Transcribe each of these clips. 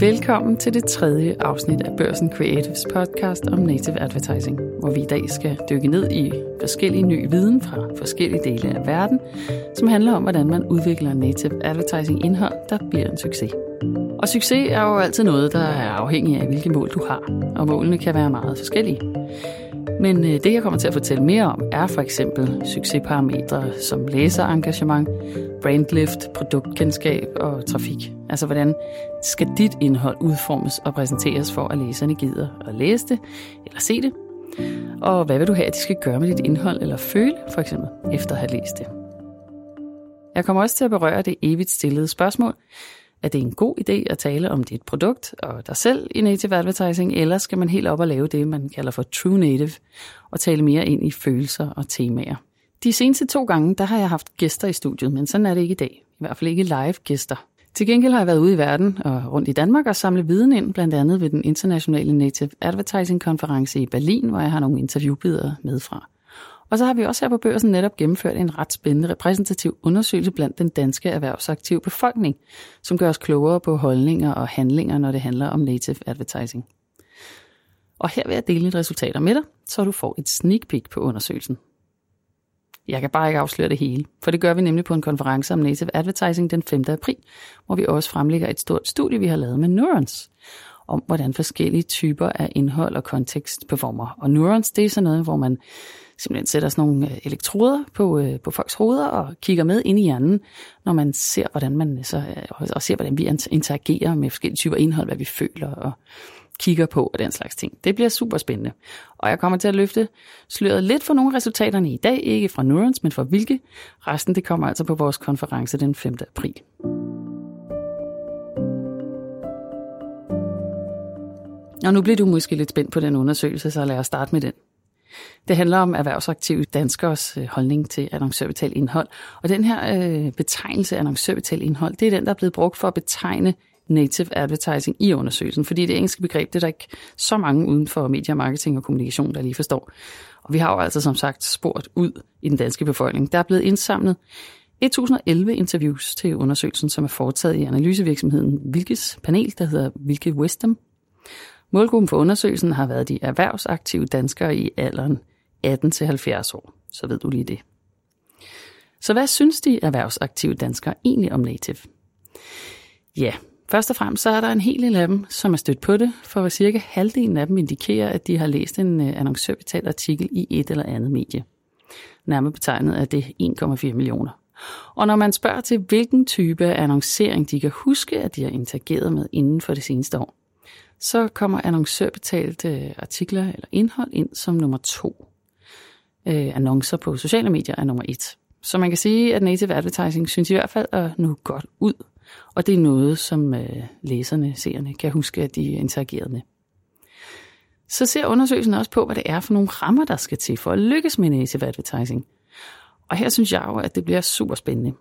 Velkommen til det tredje afsnit af Børsen Creatives podcast om native advertising, hvor vi i dag skal dykke ned i forskellige ny viden fra forskellige dele af verden, som handler om, hvordan man udvikler native advertising indhold, der bliver en succes. Og succes er jo altid noget, der er afhængig af, hvilke mål du har, og målene kan være meget forskellige. Men øh, det, jeg kommer til at fortælle mere om, er for eksempel succesparametre som læserengagement, brandlift, produktkendskab og trafik. Altså, hvordan skal dit indhold udformes og præsenteres for, at læserne gider at læse det eller se det? Og hvad vil du have, at de skal gøre med dit indhold eller føle, for eksempel, efter at have læst det? Jeg kommer også til at berøre det evigt stillede spørgsmål, er det en god idé at tale om dit produkt og dig selv i native advertising, eller skal man helt op og lave det, man kalder for true native, og tale mere ind i følelser og temaer? De seneste to gange, der har jeg haft gæster i studiet, men sådan er det ikke i dag. I hvert fald ikke live gæster. Til gengæld har jeg været ude i verden og rundt i Danmark og samlet viden ind, blandt andet ved den internationale Native Advertising konference i Berlin, hvor jeg har nogle interviewbidder med fra. Og så har vi også her på børsen netop gennemført en ret spændende repræsentativ undersøgelse blandt den danske erhvervsaktive befolkning, som gør os klogere på holdninger og handlinger, når det handler om native advertising. Og her vil jeg dele lidt resultater med dig, så du får et sneak peek på undersøgelsen. Jeg kan bare ikke afsløre det hele, for det gør vi nemlig på en konference om native advertising den 5. april, hvor vi også fremlægger et stort studie, vi har lavet med Neurons, om hvordan forskellige typer af indhold og kontekst performer. Og Neurons, det er sådan noget, hvor man simpelthen sætter sådan nogle øh, elektroder på, øh, på folks hoveder og kigger med ind i hjernen, når man ser, hvordan man øh, så, øh, og ser, hvordan vi interagerer med forskellige typer indhold, hvad vi føler og kigger på og den slags ting. Det bliver super spændende. Og jeg kommer til at løfte sløret lidt for nogle af resultaterne i dag, ikke fra Neurons, men fra hvilke. Resten det kommer altså på vores konference den 5. april. Og nu bliver du måske lidt spændt på den undersøgelse, så lad os starte med den. Det handler om erhvervsaktive danskers øh, holdning til annoncørbetalt indhold. Og den her øh, betegnelse annoncørbetalt indhold, det er den, der er blevet brugt for at betegne native advertising i undersøgelsen, fordi det engelske begreb, det er der ikke så mange uden for medie, marketing og kommunikation, der lige forstår. Og vi har jo altså som sagt spurgt ud i den danske befolkning. Der er blevet indsamlet 1011 interviews til undersøgelsen, som er foretaget i analysevirksomheden Vilkes panel, der hedder Vilke Wisdom. Målgruppen for undersøgelsen har været de erhvervsaktive danskere i alderen 18-70 år. Så ved du lige det. Så hvad synes de erhvervsaktive danskere egentlig om native? Ja, først og fremmest så er der en hel del af dem, som er stødt på det, for cirka halvdelen af dem indikerer, at de har læst en øh, annoncørbetalt artikel i et eller andet medie. Nærmere betegnet er det 1,4 millioner. Og når man spørger til, hvilken type af annoncering de kan huske, at de har interageret med inden for det seneste år, så kommer annoncørbetalte artikler eller indhold ind som nummer to. Øh, annoncer på sociale medier er nummer et. Så man kan sige, at native advertising synes i hvert fald at nå godt ud. Og det er noget, som øh, læserne, seerne kan huske, at de interagerede med. Så ser undersøgelsen også på, hvad det er for nogle rammer, der skal til for at lykkes med native advertising. Og her synes jeg jo, at det bliver super spændende.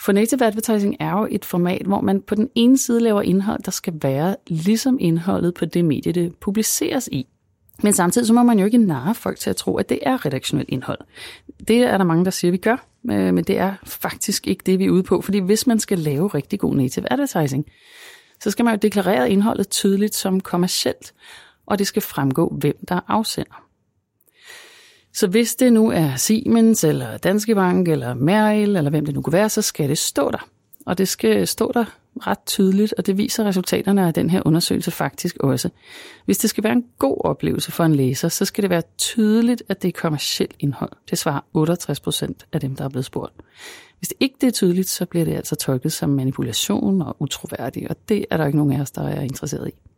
For native advertising er jo et format, hvor man på den ene side laver indhold, der skal være ligesom indholdet på det medie, det publiceres i. Men samtidig så må man jo ikke narre folk til at tro, at det er redaktionelt indhold. Det er der mange, der siger, at vi gør, øh, men det er faktisk ikke det, vi er ude på. Fordi hvis man skal lave rigtig god native advertising, så skal man jo deklarere indholdet tydeligt som kommercielt, og det skal fremgå, hvem der afsender. Så hvis det nu er Siemens, eller Danske Bank, eller Merrill, eller hvem det nu kunne være, så skal det stå der. Og det skal stå der ret tydeligt, og det viser resultaterne af den her undersøgelse faktisk også. Hvis det skal være en god oplevelse for en læser, så skal det være tydeligt, at det er kommersielt indhold. Det svarer 68 procent af dem, der er blevet spurgt. Hvis det ikke det er tydeligt, så bliver det altså tolket som manipulation og utroværdigt, og det er der ikke nogen af os, der er interesseret i.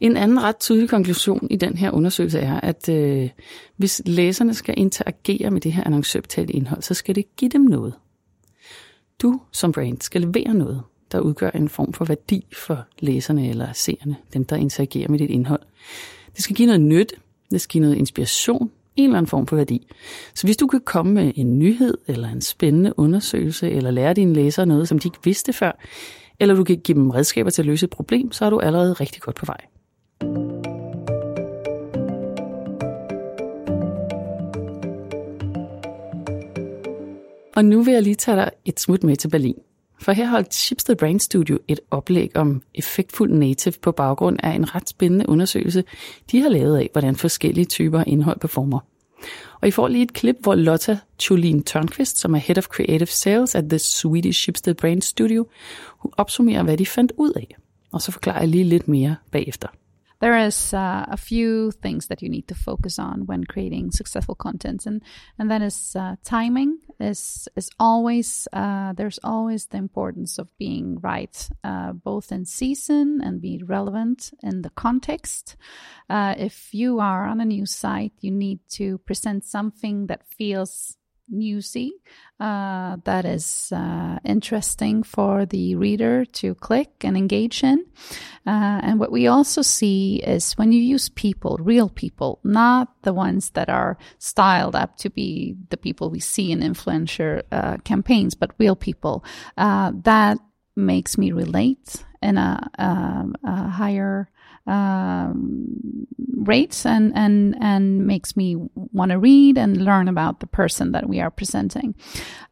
En anden ret tydelig konklusion i den her undersøgelse er, at øh, hvis læserne skal interagere med det her annoncørbetalte indhold, så skal det give dem noget. Du som brand skal levere noget, der udgør en form for værdi for læserne eller seerne, dem der interagerer med dit indhold. Det skal give noget nytte, det skal give noget inspiration, en eller anden form for værdi. Så hvis du kan komme med en nyhed eller en spændende undersøgelse, eller lære dine læsere noget, som de ikke vidste før, eller du kan give dem redskaber til at løse et problem, så er du allerede rigtig godt på vej. Og nu vil jeg lige tage dig et smut med til Berlin. For her holdt Shipsted Brain Studio et oplæg om effektfuld native på baggrund af en ret spændende undersøgelse, de har lavet af, hvordan forskellige typer af indhold performer. Og I får lige et klip, hvor Lotta Tulin Tørnqvist, som er Head of Creative Sales at the Swedish Shipstead Brain Studio, hun opsummerer, hvad de fandt ud af. Og så forklarer jeg lige lidt mere bagefter. There is uh, a few things that you need to focus on when creating successful content and and that is uh, timing is is always uh, there's always the importance of being right uh, both in season and be relevant in the context. Uh, if you are on a new site you need to present something that feels newsy uh, that is uh, interesting for the reader to click and engage in. Uh, and what we also see is when you use people, real people, not the ones that are styled up to be the people we see in influencer uh, campaigns, but real people, uh, that makes me relate in a, um, a higher um, rates and and and makes me want to read and learn about the person that we are presenting.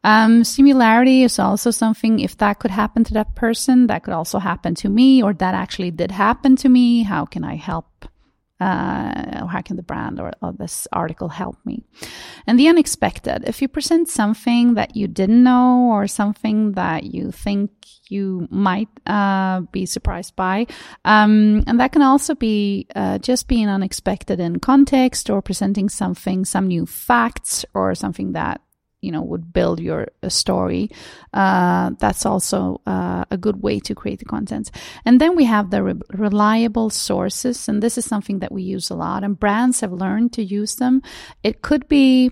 Um, similarity is also something. If that could happen to that person, that could also happen to me, or that actually did happen to me. How can I help uh, how can the brand or, or, this article help me? And the unexpected. If you present something that you didn't know or something that you think you might uh, be surprised by, um, and that can also be uh, just being unexpected in context or presenting something, some new facts or something that you know would build your story uh, that's also uh, a good way to create the content. And then we have the re- reliable sources and this is something that we use a lot and brands have learned to use them. It could be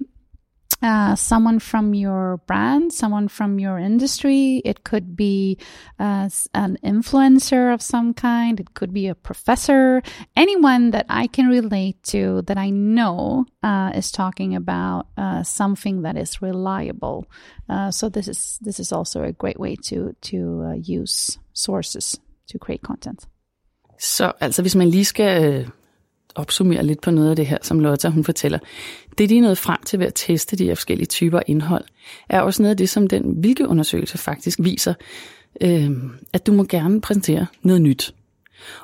uh, someone from your brand, someone from your industry. It could be uh, an influencer of some kind. It could be a professor, anyone that I can relate to that I know uh, is talking about uh, something that is reliable. Uh, so this is this is also a great way to to uh, use sources to create content. Så altså hvis man lige skal opsummere lidt på noget af det her, som Lotta hun fortæller. Det, de er nået frem til ved at teste de her forskellige typer indhold, er også noget af det, som den hvilke undersøgelse faktisk viser, øh, at du må gerne præsentere noget nyt.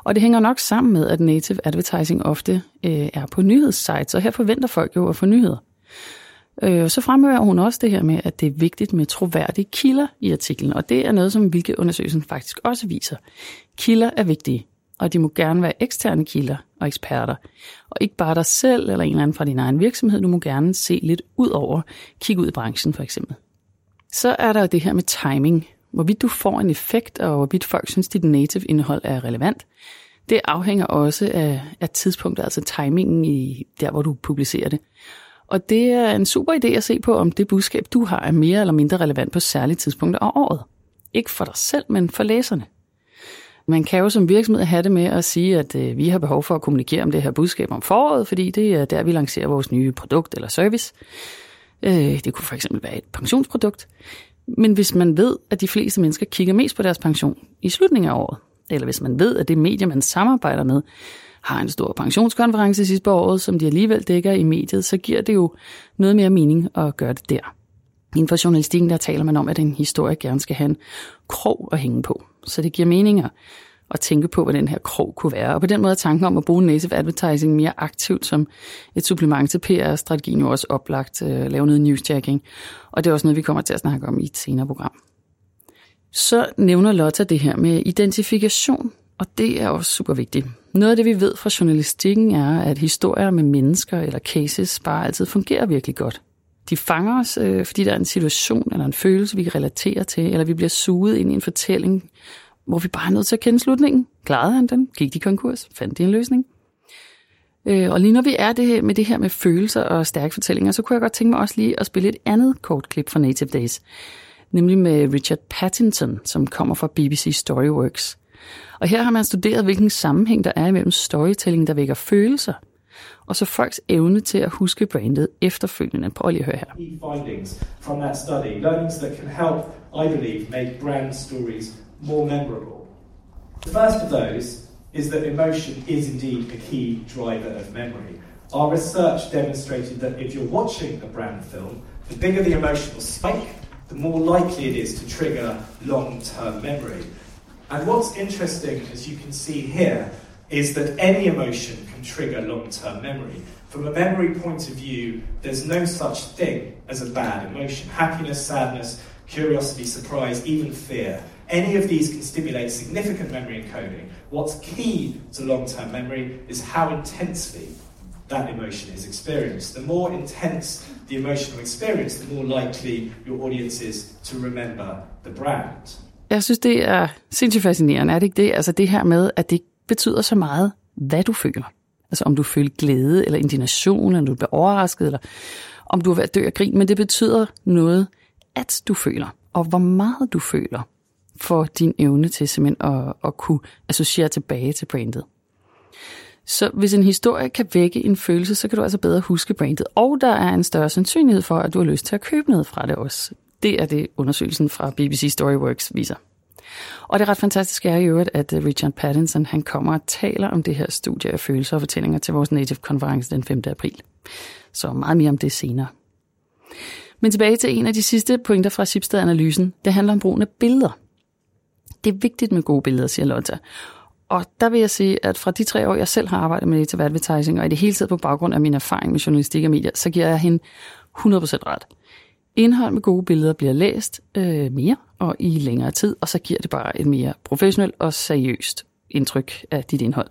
Og det hænger nok sammen med, at native advertising ofte øh, er på nyhedssites, og her forventer folk jo at få nyheder. Øh, så fremhæver hun også det her med, at det er vigtigt med troværdige kilder i artiklen, og det er noget, som hvilke undersøgelsen faktisk også viser. Kilder er vigtige og de må gerne være eksterne kilder og eksperter, og ikke bare dig selv eller en eller anden fra din egen virksomhed. Du må gerne se lidt ud over, kigge ud i branchen for eksempel. Så er der det her med timing. Hvorvidt du får en effekt, og hvorvidt folk synes, dit native indhold er relevant, det afhænger også af, af tidspunktet, altså timingen i der, hvor du publicerer det. Og det er en super idé at se på, om det budskab, du har, er mere eller mindre relevant på særlige tidspunkter af året. Ikke for dig selv, men for læserne. Man kan jo som virksomhed have det med at sige, at øh, vi har behov for at kommunikere om det her budskab om foråret, fordi det er der, vi lancerer vores nye produkt eller service. Øh, det kunne for eksempel være et pensionsprodukt. Men hvis man ved, at de fleste mennesker kigger mest på deres pension i slutningen af året, eller hvis man ved, at det medie, man samarbejder med, har en stor pensionskonference sidste på året, som de alligevel dækker i mediet, så giver det jo noget mere mening at gøre det der. Inden for journalistikken, der taler man om, at en historie gerne skal have en krog at hænge på. Så det giver mening at tænke på, hvad den her krog kunne være. Og på den måde er tanken om at bruge native advertising mere aktivt som et supplement til PR-strategien jo også oplagt øh, at øh, lave noget newsjacking. Og det er også noget, vi kommer til at snakke om i et senere program. Så nævner Lotta det her med identifikation, og det er også super vigtigt. Noget af det, vi ved fra journalistikken, er, at historier med mennesker eller cases bare altid fungerer virkelig godt. De fanger os, øh, fordi der er en situation eller en følelse, vi kan relatere til, eller vi bliver suget ind i en fortælling, hvor vi bare er nødt til at kende slutningen. Klarede han den? Gik de konkurs? Fandt de en løsning? Øh, og lige når vi er det her, med det her med følelser og stærke fortællinger, så kunne jeg godt tænke mig også lige at spille et andet kort klip fra Native Days, nemlig med Richard Pattinson, som kommer fra BBC Storyworks. Og her har man studeret, hvilken sammenhæng der er imellem storytelling, der vækker følelser, og så folks evne til at huske brandet efterfølgende. Prøv lige at høre her. Findings from that study, learnings that can help, I believe, make brand stories more memorable. The first of those is that emotion is indeed a key driver of memory. Our research demonstrated that if you're watching a brand film, the bigger the emotional spike, the more likely it is to trigger long term memory. And what's interesting, as you can see here, is that any emotion can trigger long term memory. From a memory point of view, there's no such thing as a bad emotion. Happiness, sadness, curiosity, surprise, even fear. Any of these can stimulate significant memory encoding. What's key to long term memory is how intensely that emotion is experienced. The more intense the emotional experience, the more likely your audience is to remember the brand. Jeg synes, det er sindssygt fascinerende, er det ikke det? Altså det her med, at det betyder så meget, hvad du føler. Altså om du føler glæde, eller indignation, eller du bliver overrasket, eller om du er ved at dø af grin. Men det betyder noget, at du føler, og hvor meget du føler for din evne til simpelthen at, at kunne associere tilbage til brandet. Så hvis en historie kan vække en følelse, så kan du altså bedre huske brandet, og der er en større sandsynlighed for, at du har lyst til at købe noget fra det også. Det er det, undersøgelsen fra BBC Storyworks viser. Og det er ret fantastisk er i øvrigt, at øh, Richard Pattinson han kommer og taler om det her studie af følelser og fortællinger til vores Native-konference den 5. april. Så meget mere om det senere. Men tilbage til en af de sidste pointer fra Sipstad-analysen. Det handler om brugen af billeder. Det er vigtigt med gode billeder, siger Lotta. Og der vil jeg sige, at fra de tre år, jeg selv har arbejdet med native advertising, og i det hele taget på baggrund af min erfaring med journalistik og medier, så giver jeg hende 100% ret. Indhold med gode billeder bliver læst øh, mere og i længere tid, og så giver det bare et mere professionelt og seriøst indtryk af dit indhold.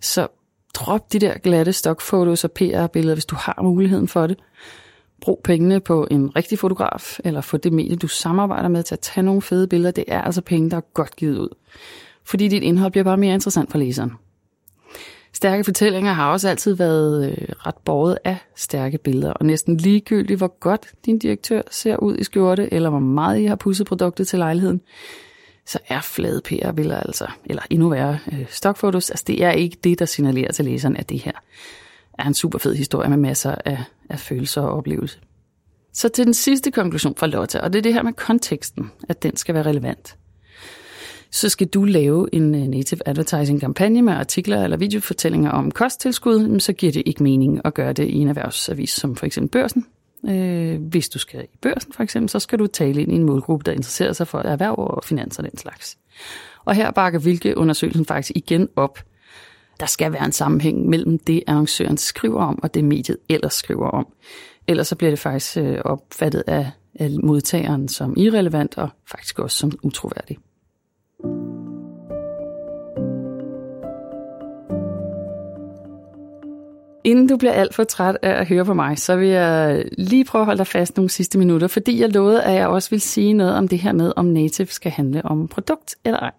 Så drop de der glatte stockfotos og PR-billeder, hvis du har muligheden for det. Brug pengene på en rigtig fotograf, eller få det medie, du samarbejder med til at tage nogle fede billeder. Det er altså penge, der er godt givet ud. Fordi dit indhold bliver bare mere interessant for læseren. Stærke fortællinger har også altid været øh, ret båret af stærke billeder, og næsten ligegyldigt, hvor godt din direktør ser ud i skjorte, eller hvor meget I har pudset produktet til lejligheden, så er flade PR-billeder altså, eller endnu værre øh, stockfotos, altså det er ikke det, der signalerer til læseren, at det her er en super fed historie med masser af, af følelser og oplevelser. Så til den sidste konklusion fra Lotte, og det er det her med konteksten, at den skal være relevant så skal du lave en øh, native advertising kampagne med artikler eller videofortællinger om kosttilskud, så giver det ikke mening at gøre det i en erhvervsavis som for eksempel børsen. Øh, hvis du skal i børsen for eksempel, så skal du tale ind i en målgruppe, der interesserer sig for erhverv og finanser og den slags. Og her bakker hvilke undersøgelsen faktisk igen op. Der skal være en sammenhæng mellem det, annoncøren skriver om, og det mediet ellers skriver om. Ellers så bliver det faktisk øh, opfattet af modtageren som irrelevant og faktisk også som utroværdig. Inden du bliver alt for træt af at høre på mig, så vil jeg lige prøve at holde dig fast nogle sidste minutter, fordi jeg lovede, at jeg også vil sige noget om det her med, om native skal handle om produkt eller ej.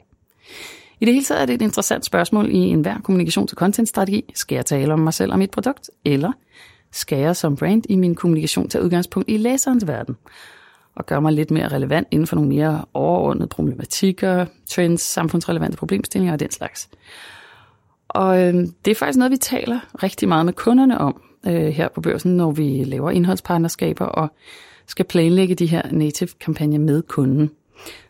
I det hele taget er det et interessant spørgsmål i enhver kommunikation til content-strategi. Skal jeg tale om mig selv og mit produkt, eller skal jeg som brand i min kommunikation tage udgangspunkt i læserens verden? og gøre mig lidt mere relevant inden for nogle mere overordnede problematikker, trends, samfundsrelevante problemstillinger og den slags. Og øh, det er faktisk noget, vi taler rigtig meget med kunderne om øh, her på børsen, når vi laver indholdspartnerskaber og skal planlægge de her native-kampagner med kunden.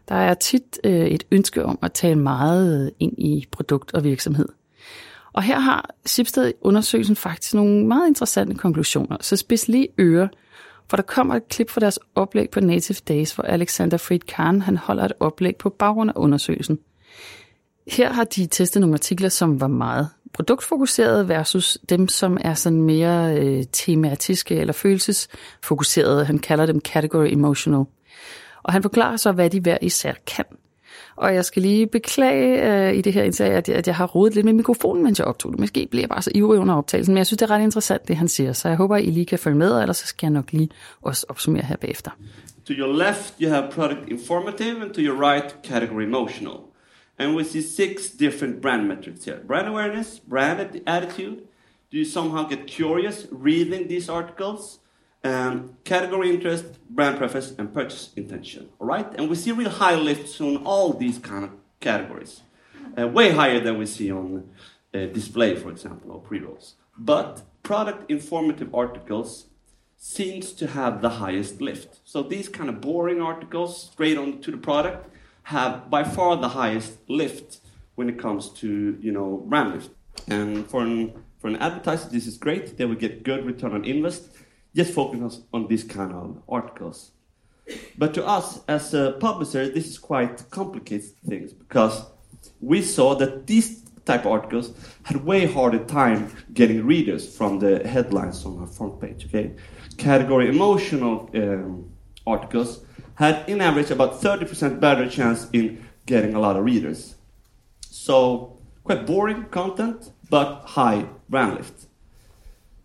Der er tit øh, et ønske om at tale meget øh, ind i produkt og virksomhed. Og her har Sipsted undersøgelsen faktisk nogle meget interessante konklusioner, så spids lige ører, for der kommer et klip fra deres oplæg på Native Days, hvor Alexander Fried Kahn han holder et oplæg på baggrund af undersøgelsen. Her har de testet nogle artikler, som var meget produktfokuserede versus dem, som er sådan mere øh, tematiske eller følelsesfokuserede. Han kalder dem category emotional. Og han forklarer så, hvad de hver især kan. Og jeg skal lige beklage øh, i det her indslag, at, at jeg har rodet lidt med mikrofonen, mens jeg optog det. Måske bliver jeg bare så ivrig under optagelsen, men jeg synes, det er ret interessant, det han siger. Så jeg håber, I lige kan følge med, og ellers så skal jeg nok lige også opsummere her bagefter. To your left, you have product informative, and to your right, category emotional. And we see six different brand metrics here. Brand awareness, brand attitude. Do you somehow get curious reading these articles? Um, category interest, brand preference, and purchase intention. All right, and we see real high lifts on all these kind of categories, uh, way higher than we see on uh, display, for example, or pre-rolls. But product informative articles seems to have the highest lift. So these kind of boring articles, straight on to the product, have by far the highest lift when it comes to you know brand lift. And for an for an advertiser, this is great. They will get good return on invest just focus on these kind of articles. But to us as a publisher, this is quite complicated things because we saw that these type of articles had way harder time getting readers from the headlines on our front page. Okay, category emotional um, articles had, in average, about 30% better chance in getting a lot of readers. So quite boring content, but high brand lift.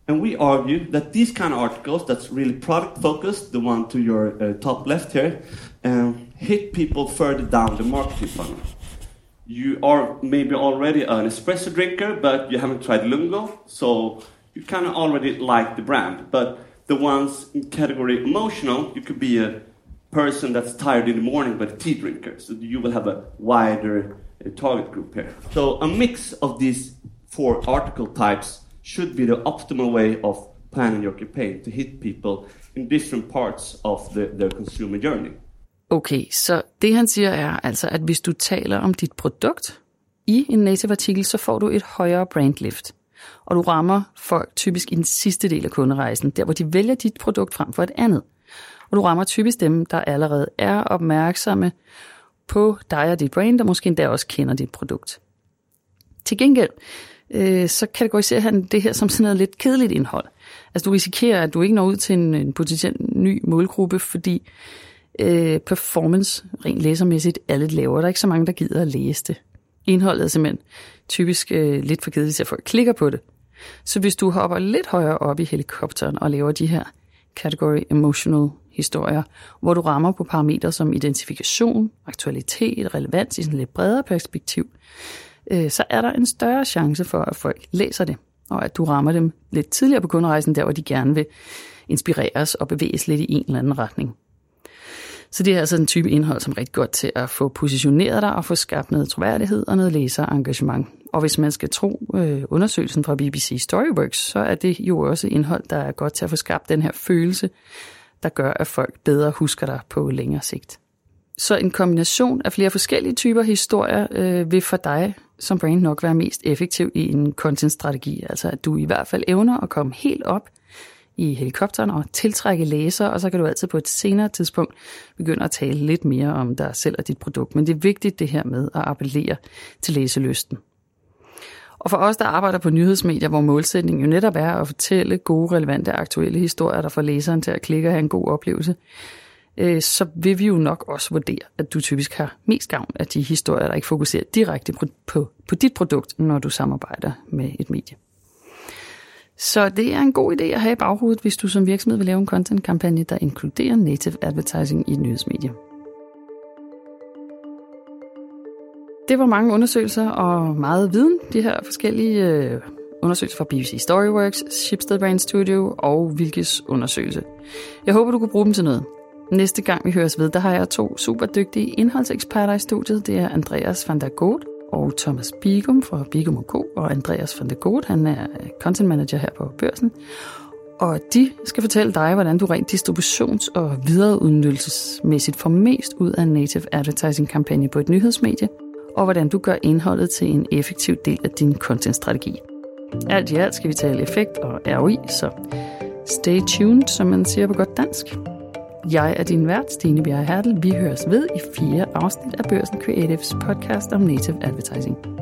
And we argue that these kind of articles, that's really product focused, the one to your uh, top left here, um, hit people further down the marketing funnel. You are maybe already an espresso drinker, but you haven't tried Lungo, so you kind of already like the brand. But the ones in category emotional, you could be a person that's tired in the morning but a tea drinker, so you will have a wider uh, target group here. So a mix of these four article types should be the optimal way of planning your campaign to hit people in different parts of the, their consumer journey. Okay, så det han siger er altså, at hvis du taler om dit produkt i en native artikel, så får du et højere brandlift. Og du rammer folk typisk i den sidste del af kunderejsen, der hvor de vælger dit produkt frem for et andet. Og du rammer typisk dem, der allerede er opmærksomme på dig og dit brand, og måske endda også kender dit produkt. Til gengæld, øh, så kategoriserer han det her som sådan noget lidt kedeligt indhold. Altså du risikerer, at du ikke når ud til en, en potentiel ny målgruppe, fordi øh, performance rent læsermæssigt er lidt lavere. Der er ikke så mange, der gider at læse det. Indholdet er simpelthen typisk øh, lidt for kedeligt at folk klikker på det. Så hvis du hopper lidt højere op i helikopteren og laver de her category emotional historier, hvor du rammer på parametre som identifikation, aktualitet, relevans i sådan lidt bredere perspektiv, øh, så er der en større chance for, at folk læser det, og at du rammer dem lidt tidligere på kunderejsen, der hvor de gerne vil inspireres og bevæges lidt i en eller anden retning. Så det er altså en type indhold, som er rigtig godt til at få positioneret dig og få skabt noget troværdighed og noget læserengagement. Og hvis man skal tro øh, undersøgelsen fra BBC Storyworks, så er det jo også indhold, der er godt til at få skabt den her følelse, der gør, at folk bedre husker dig på længere sigt. Så en kombination af flere forskellige typer historier øh, vil for dig som brand nok være mest effektiv i en content-strategi. Altså at du i hvert fald evner at komme helt op i helikopteren og tiltrække læser, og så kan du altid på et senere tidspunkt begynde at tale lidt mere om dig selv og dit produkt. Men det er vigtigt det her med at appellere til læselysten. Og for os, der arbejder på nyhedsmedier, hvor målsætningen jo netop er at fortælle gode, relevante, aktuelle historier, der får læseren til at klikke og have en god oplevelse, øh, så vil vi jo nok også vurdere, at du typisk har mest gavn af de historier, der ikke fokuserer direkte på, på, på dit produkt, når du samarbejder med et medie. Så det er en god idé at have i baghovedet, hvis du som virksomhed vil lave en content-kampagne, der inkluderer native advertising i et nyhedsmedie. Det var mange undersøgelser og meget viden, de her forskellige øh, undersøgelser fra BBC Storyworks, Shipstead Brand Studio og Vilkes undersøgelse. Jeg håber, du kunne bruge dem til noget. Næste gang vi høres ved, der har jeg to super dygtige indholdseksperter i studiet. Det er Andreas van der Goot og Thomas Bigum fra Bigum Co. og Andreas van der Goot, han er content manager her på børsen. Og de skal fortælle dig, hvordan du rent distributions- og videreudnyttelsesmæssigt får mest ud af en native advertising kampagne på et nyhedsmedie, og hvordan du gør indholdet til en effektiv del af din content-strategi. Alt i alt skal vi tale effekt og ROI, så stay tuned, som man siger på godt dansk. Jeg er din vært, Stine Bjerre Hertel. Vi høres ved i fire afsnit af Børsen Creatives podcast om native advertising.